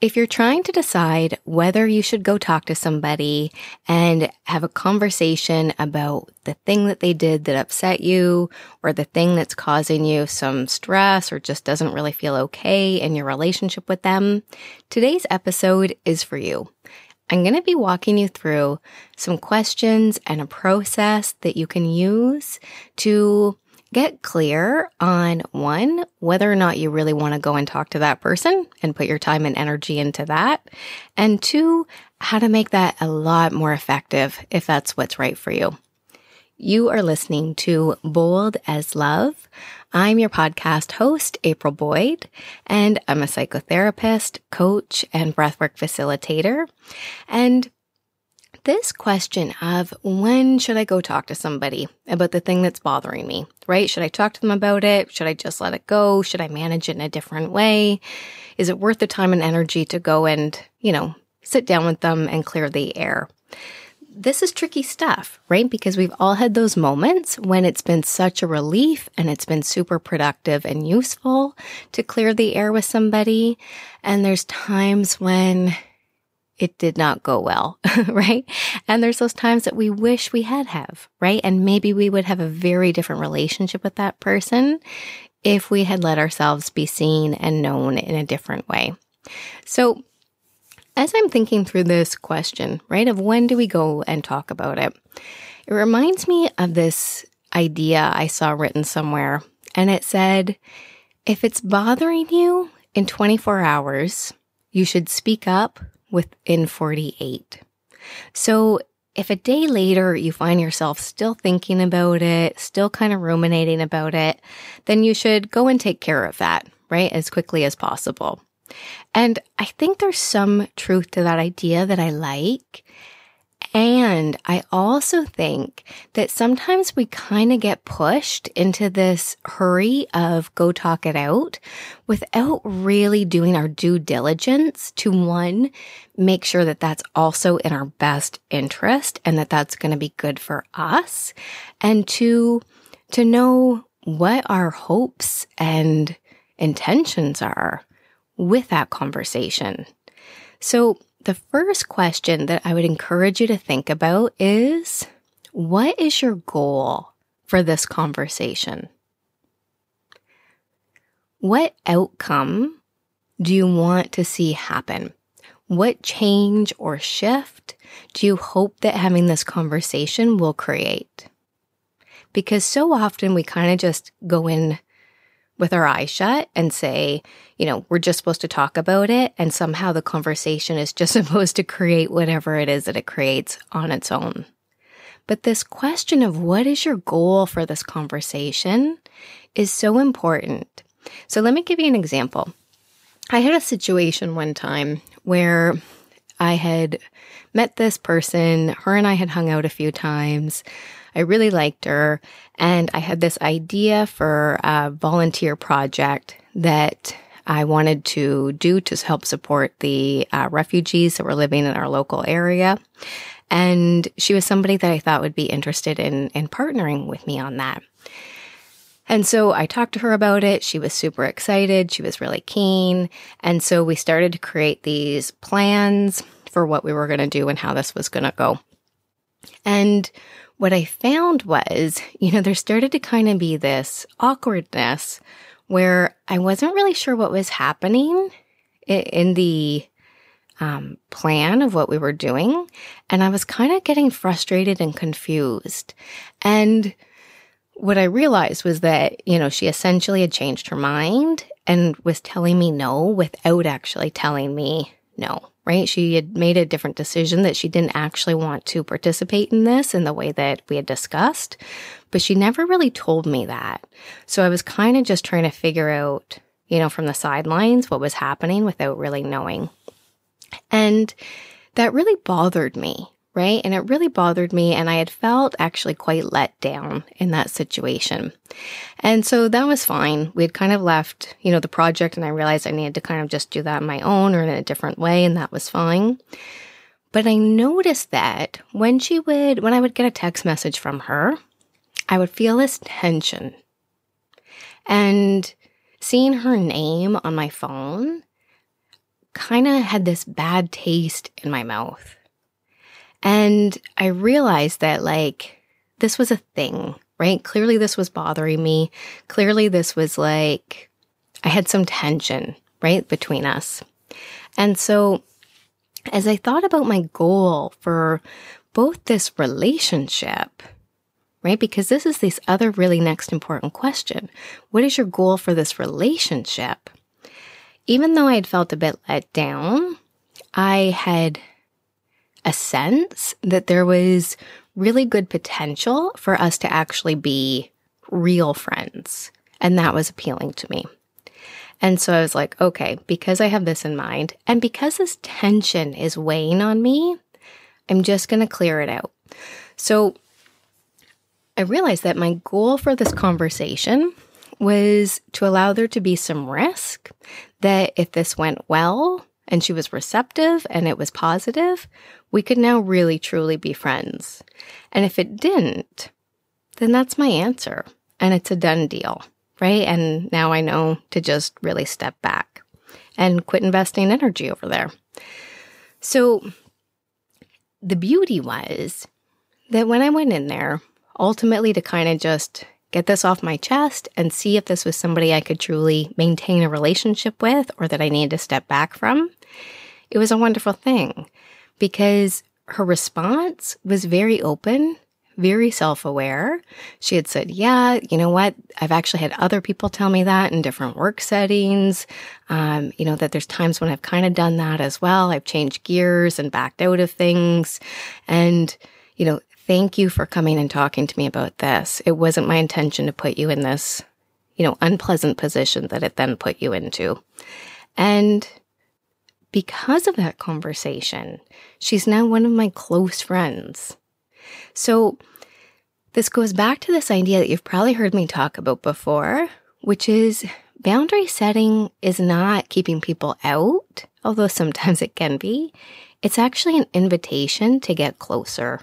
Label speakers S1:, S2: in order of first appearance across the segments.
S1: If you're trying to decide whether you should go talk to somebody and have a conversation about the thing that they did that upset you or the thing that's causing you some stress or just doesn't really feel okay in your relationship with them, today's episode is for you. I'm going to be walking you through some questions and a process that you can use to get clear on one, whether or not you really want to go and talk to that person and put your time and energy into that. And two, how to make that a lot more effective if that's what's right for you. You are listening to Bold as Love. I'm your podcast host, April Boyd, and I'm a psychotherapist, coach, and breathwork facilitator. And this question of when should I go talk to somebody about the thing that's bothering me, right? Should I talk to them about it? Should I just let it go? Should I manage it in a different way? Is it worth the time and energy to go and, you know, sit down with them and clear the air? This is tricky stuff, right? Because we've all had those moments when it's been such a relief and it's been super productive and useful to clear the air with somebody. And there's times when it did not go well, right? And there's those times that we wish we had have, right? And maybe we would have a very different relationship with that person if we had let ourselves be seen and known in a different way. So as I'm thinking through this question, right, of when do we go and talk about it, it reminds me of this idea I saw written somewhere. And it said, if it's bothering you in 24 hours, you should speak up within 48. So if a day later you find yourself still thinking about it, still kind of ruminating about it, then you should go and take care of that, right? As quickly as possible. And I think there's some truth to that idea that I like. And I also think that sometimes we kind of get pushed into this hurry of go talk it out without really doing our due diligence to one, make sure that that's also in our best interest and that that's going to be good for us. And two, to know what our hopes and intentions are with that conversation. So the first question that I would encourage you to think about is what is your goal for this conversation? What outcome do you want to see happen? What change or shift do you hope that having this conversation will create? Because so often we kind of just go in with our eyes shut and say, you know, we're just supposed to talk about it. And somehow the conversation is just supposed to create whatever it is that it creates on its own. But this question of what is your goal for this conversation is so important. So let me give you an example. I had a situation one time where I had met this person, her and I had hung out a few times. I really liked her. And I had this idea for a volunteer project that I wanted to do to help support the uh, refugees that were living in our local area. And she was somebody that I thought would be interested in, in partnering with me on that. And so I talked to her about it. She was super excited. She was really keen. And so we started to create these plans for what we were going to do and how this was going to go. And what I found was, you know, there started to kind of be this awkwardness where I wasn't really sure what was happening in the um, plan of what we were doing. And I was kind of getting frustrated and confused. And what I realized was that, you know, she essentially had changed her mind and was telling me no without actually telling me no right? She had made a different decision that she didn't actually want to participate in this in the way that we had discussed, but she never really told me that. So I was kind of just trying to figure out, you know, from the sidelines what was happening without really knowing. And that really bothered me right? And it really bothered me. And I had felt actually quite let down in that situation. And so that was fine. We had kind of left, you know, the project and I realized I needed to kind of just do that on my own or in a different way. And that was fine. But I noticed that when she would, when I would get a text message from her, I would feel this tension. And seeing her name on my phone kind of had this bad taste in my mouth. And I realized that, like, this was a thing, right? Clearly, this was bothering me. Clearly, this was like, I had some tension, right, between us. And so, as I thought about my goal for both this relationship, right? Because this is this other really next important question. What is your goal for this relationship? Even though I had felt a bit let down, I had a sense that there was really good potential for us to actually be real friends. And that was appealing to me. And so I was like, okay, because I have this in mind and because this tension is weighing on me, I'm just going to clear it out. So I realized that my goal for this conversation was to allow there to be some risk that if this went well and she was receptive and it was positive, we could now really truly be friends. And if it didn't, then that's my answer and it's a done deal, right? And now I know to just really step back and quit investing energy over there. So the beauty was that when I went in there, ultimately to kind of just get this off my chest and see if this was somebody I could truly maintain a relationship with or that I needed to step back from, it was a wonderful thing because her response was very open, very self aware. She had said, Yeah, you know what? I've actually had other people tell me that in different work settings. Um, you know, that there's times when I've kind of done that as well. I've changed gears and backed out of things. And, you know, Thank you for coming and talking to me about this. It wasn't my intention to put you in this, you know, unpleasant position that it then put you into. And because of that conversation, she's now one of my close friends. So this goes back to this idea that you've probably heard me talk about before, which is boundary setting is not keeping people out, although sometimes it can be. It's actually an invitation to get closer.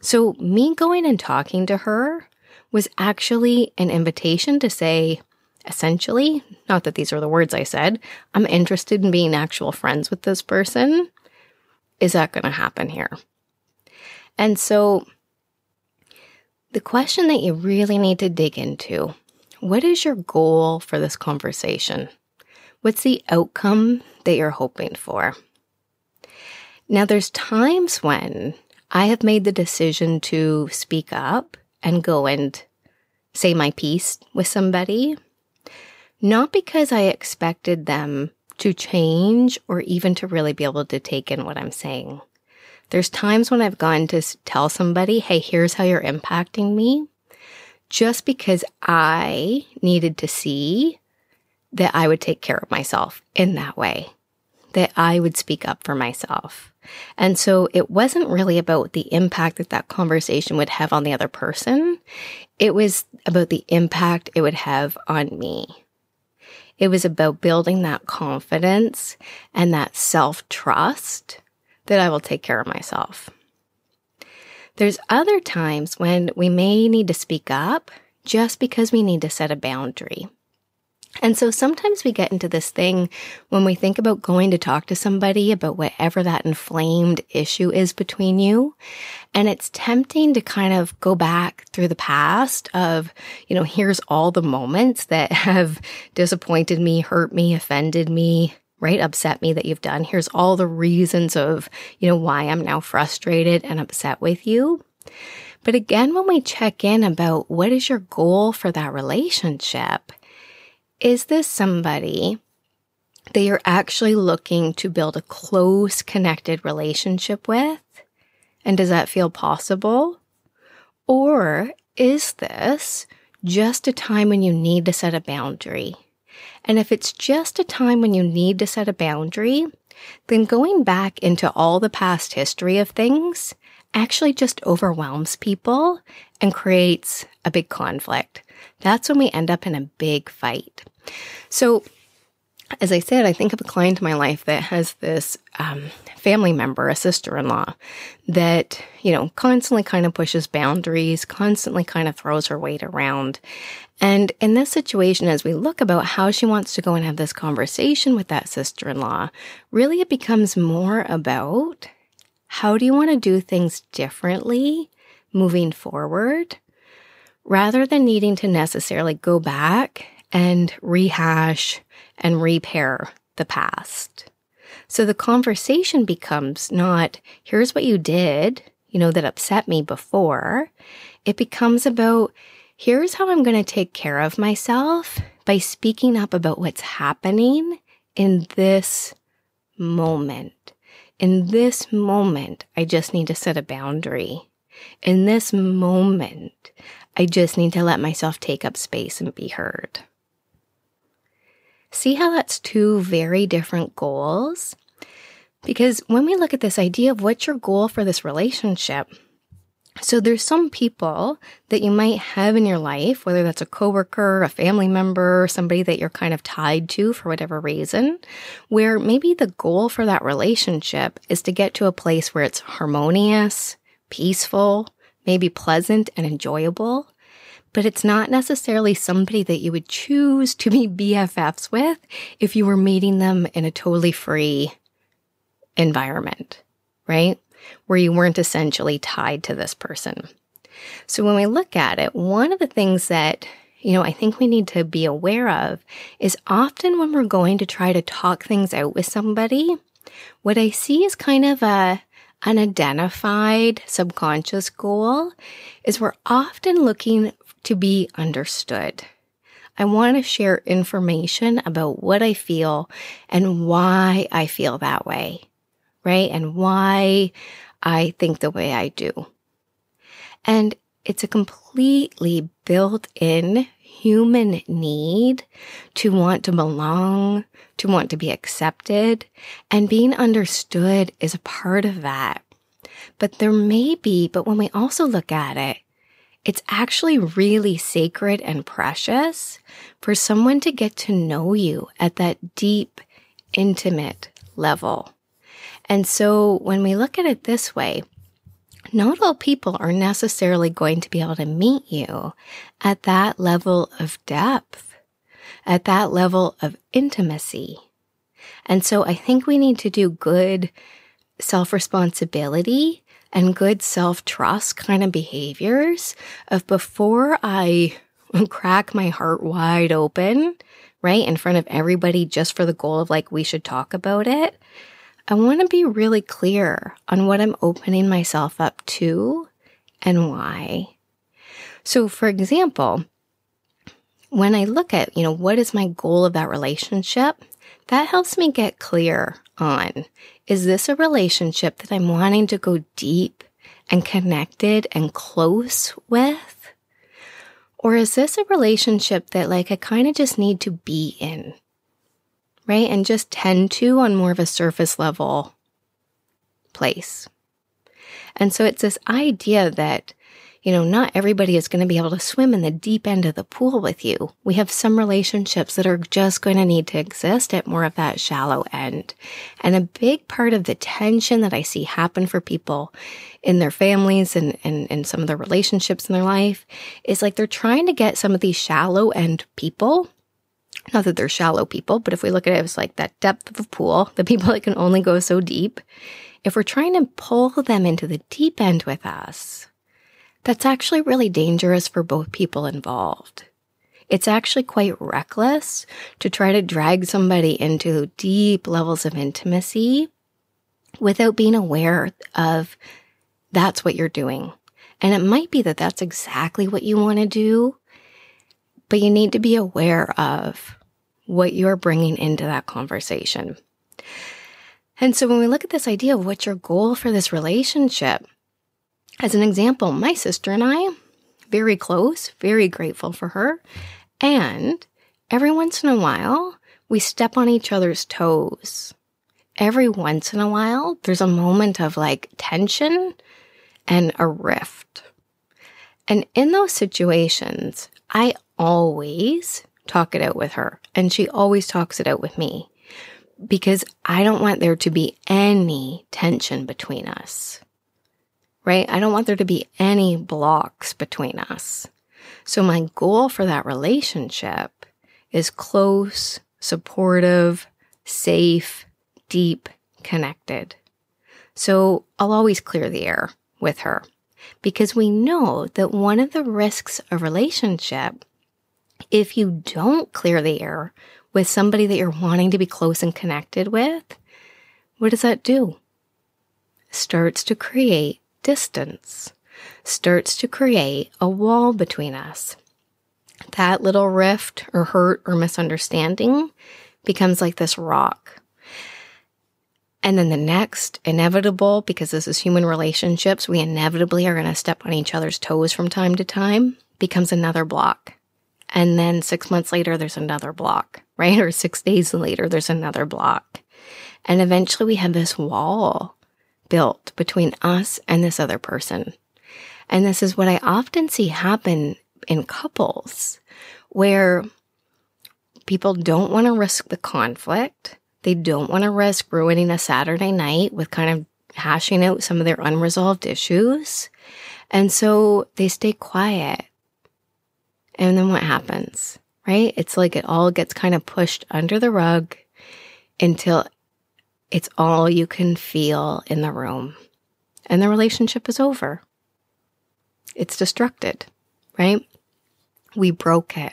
S1: So, me going and talking to her was actually an invitation to say, essentially, not that these are the words I said, I'm interested in being actual friends with this person. Is that going to happen here? And so, the question that you really need to dig into what is your goal for this conversation? What's the outcome that you're hoping for? Now, there's times when I have made the decision to speak up and go and say my piece with somebody, not because I expected them to change or even to really be able to take in what I'm saying. There's times when I've gone to tell somebody, hey, here's how you're impacting me, just because I needed to see that I would take care of myself in that way, that I would speak up for myself. And so it wasn't really about the impact that that conversation would have on the other person. It was about the impact it would have on me. It was about building that confidence and that self trust that I will take care of myself. There's other times when we may need to speak up just because we need to set a boundary. And so sometimes we get into this thing when we think about going to talk to somebody about whatever that inflamed issue is between you. And it's tempting to kind of go back through the past of, you know, here's all the moments that have disappointed me, hurt me, offended me, right? Upset me that you've done. Here's all the reasons of, you know, why I'm now frustrated and upset with you. But again, when we check in about what is your goal for that relationship, is this somebody that you're actually looking to build a close, connected relationship with? And does that feel possible? Or is this just a time when you need to set a boundary? And if it's just a time when you need to set a boundary, then going back into all the past history of things actually just overwhelms people and creates a big conflict. That's when we end up in a big fight. So as I said, I think of a client in my life that has this um, family member, a sister in law, that, you know, constantly kind of pushes boundaries, constantly kind of throws her weight around. And in this situation, as we look about how she wants to go and have this conversation with that sister in law, really it becomes more about how do you want to do things differently moving forward rather than needing to necessarily go back and rehash and repair the past. So the conversation becomes not, here's what you did, you know, that upset me before. It becomes about, here's how I'm going to take care of myself by speaking up about what's happening in this moment. In this moment, I just need to set a boundary. In this moment, I just need to let myself take up space and be heard. See how that's two very different goals? Because when we look at this idea of what's your goal for this relationship, so there's some people that you might have in your life, whether that's a coworker, a family member, somebody that you're kind of tied to for whatever reason, where maybe the goal for that relationship is to get to a place where it's harmonious, peaceful, maybe pleasant and enjoyable but it's not necessarily somebody that you would choose to be BFFs with if you were meeting them in a totally free environment, right? Where you weren't essentially tied to this person. So when we look at it, one of the things that you know, I think we need to be aware of is often when we're going to try to talk things out with somebody, what I see is kind of a unidentified subconscious goal is we're often looking to be understood. I want to share information about what I feel and why I feel that way, right? And why I think the way I do. And it's a completely built in human need to want to belong, to want to be accepted, and being understood is a part of that. But there may be, but when we also look at it, it's actually really sacred and precious for someone to get to know you at that deep, intimate level. And so when we look at it this way, not all people are necessarily going to be able to meet you at that level of depth, at that level of intimacy. And so I think we need to do good self responsibility and good self trust kind of behaviors of before I crack my heart wide open, right, in front of everybody just for the goal of like, we should talk about it. I want to be really clear on what I'm opening myself up to and why. So, for example, when I look at, you know, what is my goal of that relationship, that helps me get clear on is this a relationship that I'm wanting to go deep and connected and close with? Or is this a relationship that like I kind of just need to be in? Right? And just tend to on more of a surface level place. And so it's this idea that you know, not everybody is going to be able to swim in the deep end of the pool with you. We have some relationships that are just going to need to exist at more of that shallow end. And a big part of the tension that I see happen for people in their families and, and, and some of the relationships in their life is like they're trying to get some of these shallow end people not that they're shallow people, but if we look at it as like that depth of a pool, the people that can only go so deep, if we're trying to pull them into the deep end with us, that's actually really dangerous for both people involved. It's actually quite reckless to try to drag somebody into deep levels of intimacy without being aware of that's what you're doing. And it might be that that's exactly what you want to do, but you need to be aware of what you're bringing into that conversation. And so when we look at this idea of what's your goal for this relationship, as an example, my sister and I, very close, very grateful for her. And every once in a while, we step on each other's toes. Every once in a while, there's a moment of like tension and a rift. And in those situations, I always talk it out with her. And she always talks it out with me because I don't want there to be any tension between us, right? I don't want there to be any blocks between us. So my goal for that relationship is close, supportive, safe, deep, connected. So I'll always clear the air with her because we know that one of the risks of relationship, if you don't clear the air with somebody that you're wanting to be close and connected with, what does that do? Starts to create distance, starts to create a wall between us. That little rift or hurt or misunderstanding becomes like this rock and then the next, inevitable, because this is human relationships, we inevitably are going to step on each other's toes from time to time, becomes another block. And then six months later, there's another block, right? Or six days later, there's another block. And eventually we have this wall built between us and this other person. And this is what I often see happen in couples where people don't want to risk the conflict they don't want to risk ruining a Saturday night with kind of hashing out some of their unresolved issues. And so they stay quiet. And then what happens, right? It's like it all gets kind of pushed under the rug until it's all you can feel in the room. And the relationship is over. It's destructed, right? We broke it.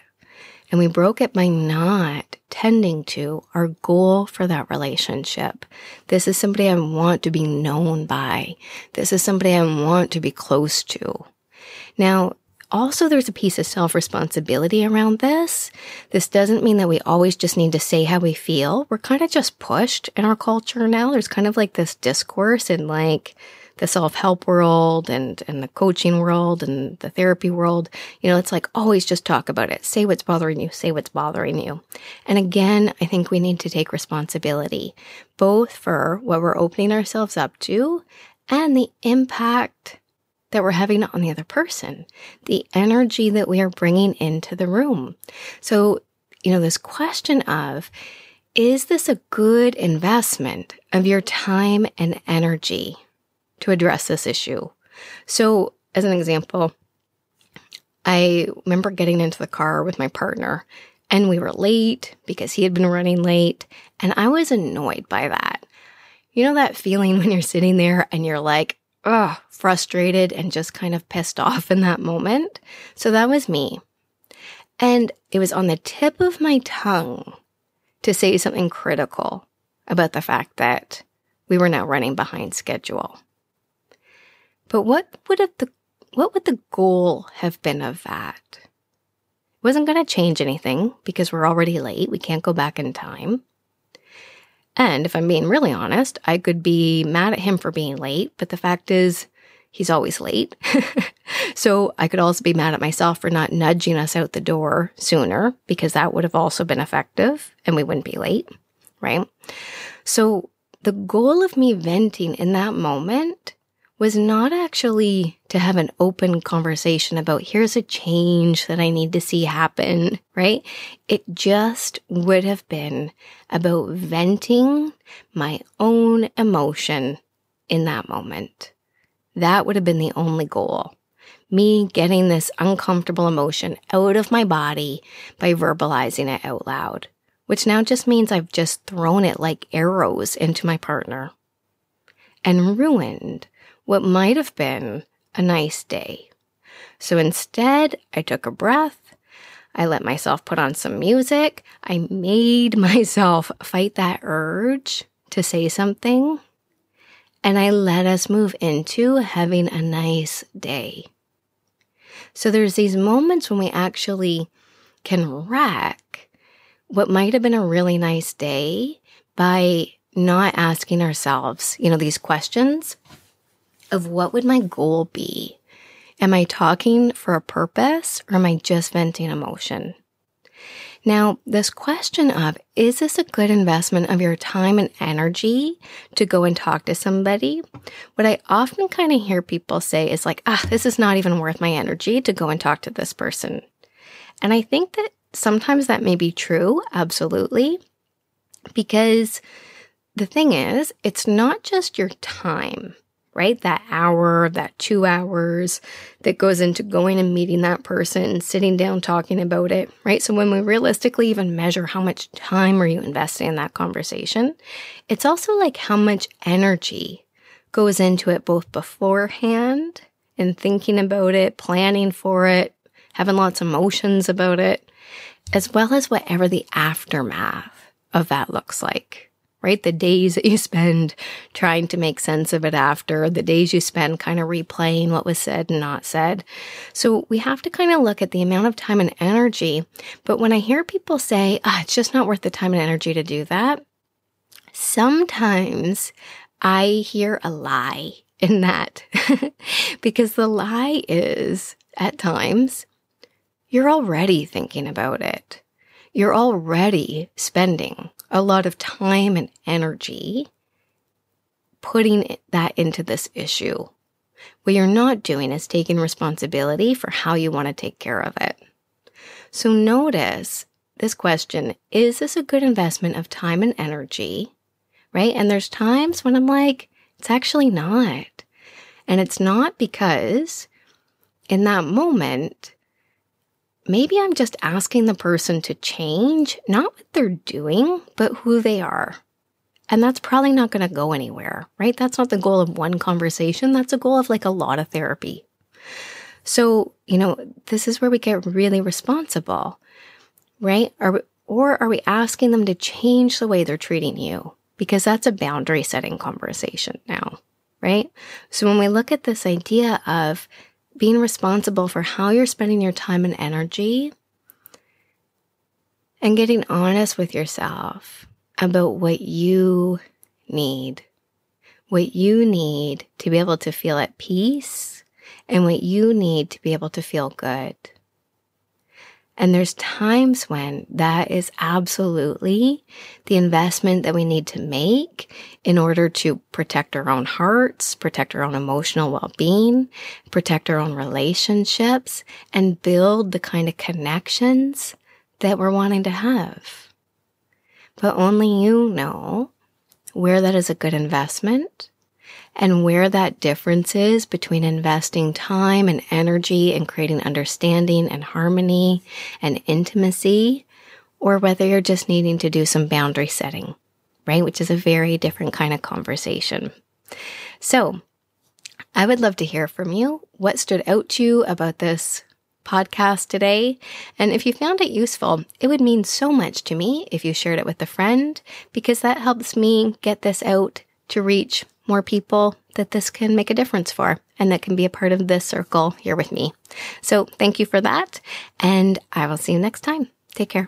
S1: And we broke it by not tending to our goal for that relationship. This is somebody I want to be known by. This is somebody I want to be close to. Now, also there's a piece of self responsibility around this. This doesn't mean that we always just need to say how we feel. We're kind of just pushed in our culture now. There's kind of like this discourse and like, the self-help world and, and the coaching world and the therapy world, you know, it's like always just talk about it. Say what's bothering you, say what's bothering you. And again, I think we need to take responsibility, both for what we're opening ourselves up to and the impact that we're having on the other person, the energy that we are bringing into the room. So, you know, this question of, is this a good investment of your time and energy? To address this issue. So, as an example, I remember getting into the car with my partner and we were late because he had been running late. And I was annoyed by that. You know, that feeling when you're sitting there and you're like, ugh, frustrated and just kind of pissed off in that moment. So that was me. And it was on the tip of my tongue to say something critical about the fact that we were now running behind schedule. But what would have the what would the goal have been of that? It wasn't going to change anything because we're already late. We can't go back in time. And if I'm being really honest, I could be mad at him for being late, but the fact is, he's always late. so I could also be mad at myself for not nudging us out the door sooner because that would have also been effective and we wouldn't be late, right? So the goal of me venting in that moment was not actually to have an open conversation about here's a change that I need to see happen, right? It just would have been about venting my own emotion in that moment. That would have been the only goal. Me getting this uncomfortable emotion out of my body by verbalizing it out loud, which now just means I've just thrown it like arrows into my partner and ruined what might have been a nice day. So instead, I took a breath. I let myself put on some music. I made myself fight that urge to say something. And I let us move into having a nice day. So there's these moments when we actually can wreck what might have been a really nice day by not asking ourselves, you know, these questions of what would my goal be? Am I talking for a purpose or am I just venting emotion? Now, this question of, is this a good investment of your time and energy to go and talk to somebody? What I often kind of hear people say is like, ah, this is not even worth my energy to go and talk to this person. And I think that sometimes that may be true, absolutely. Because the thing is, it's not just your time, right? That hour, that two hours that goes into going and meeting that person, sitting down, talking about it, right? So when we realistically even measure how much time are you investing in that conversation, it's also like how much energy goes into it both beforehand and thinking about it, planning for it, having lots of emotions about it, as well as whatever the aftermath of that looks like right? The days that you spend trying to make sense of it after, the days you spend kind of replaying what was said and not said. So we have to kind of look at the amount of time and energy. But when I hear people say, ah, it's just not worth the time and energy to do that, sometimes I hear a lie in that because the lie is at times you're already thinking about it. You're already spending a lot of time and energy putting that into this issue. What you're not doing is taking responsibility for how you want to take care of it. So notice this question Is this a good investment of time and energy? Right? And there's times when I'm like, it's actually not. And it's not because in that moment, maybe I'm just asking the person to change, not what they're doing, but who they are. And that's probably not going to go anywhere, right? That's not the goal of one conversation. That's a goal of like a lot of therapy. So, you know, this is where we get really responsible, right? Are we, or are we asking them to change the way they're treating you? Because that's a boundary setting conversation now, right? So when we look at this idea of being responsible for how you're spending your time and energy and getting honest with yourself about what you need, what you need to be able to feel at peace and what you need to be able to feel good. And there's times when that is absolutely the investment that we need to make in order to protect our own hearts, protect our own emotional well-being, protect our own relationships, and build the kind of connections that we're wanting to have. But only you know where that is a good investment and where that difference is between investing time and energy and creating understanding and harmony and intimacy, or whether you're just needing to do some boundary setting, right? Which is a very different kind of conversation. So I would love to hear from you. What stood out to you about this podcast today. And if you found it useful, it would mean so much to me if you shared it with a friend because that helps me get this out to reach more people that this can make a difference for and that can be a part of this circle here with me. So thank you for that. And I will see you next time. Take care.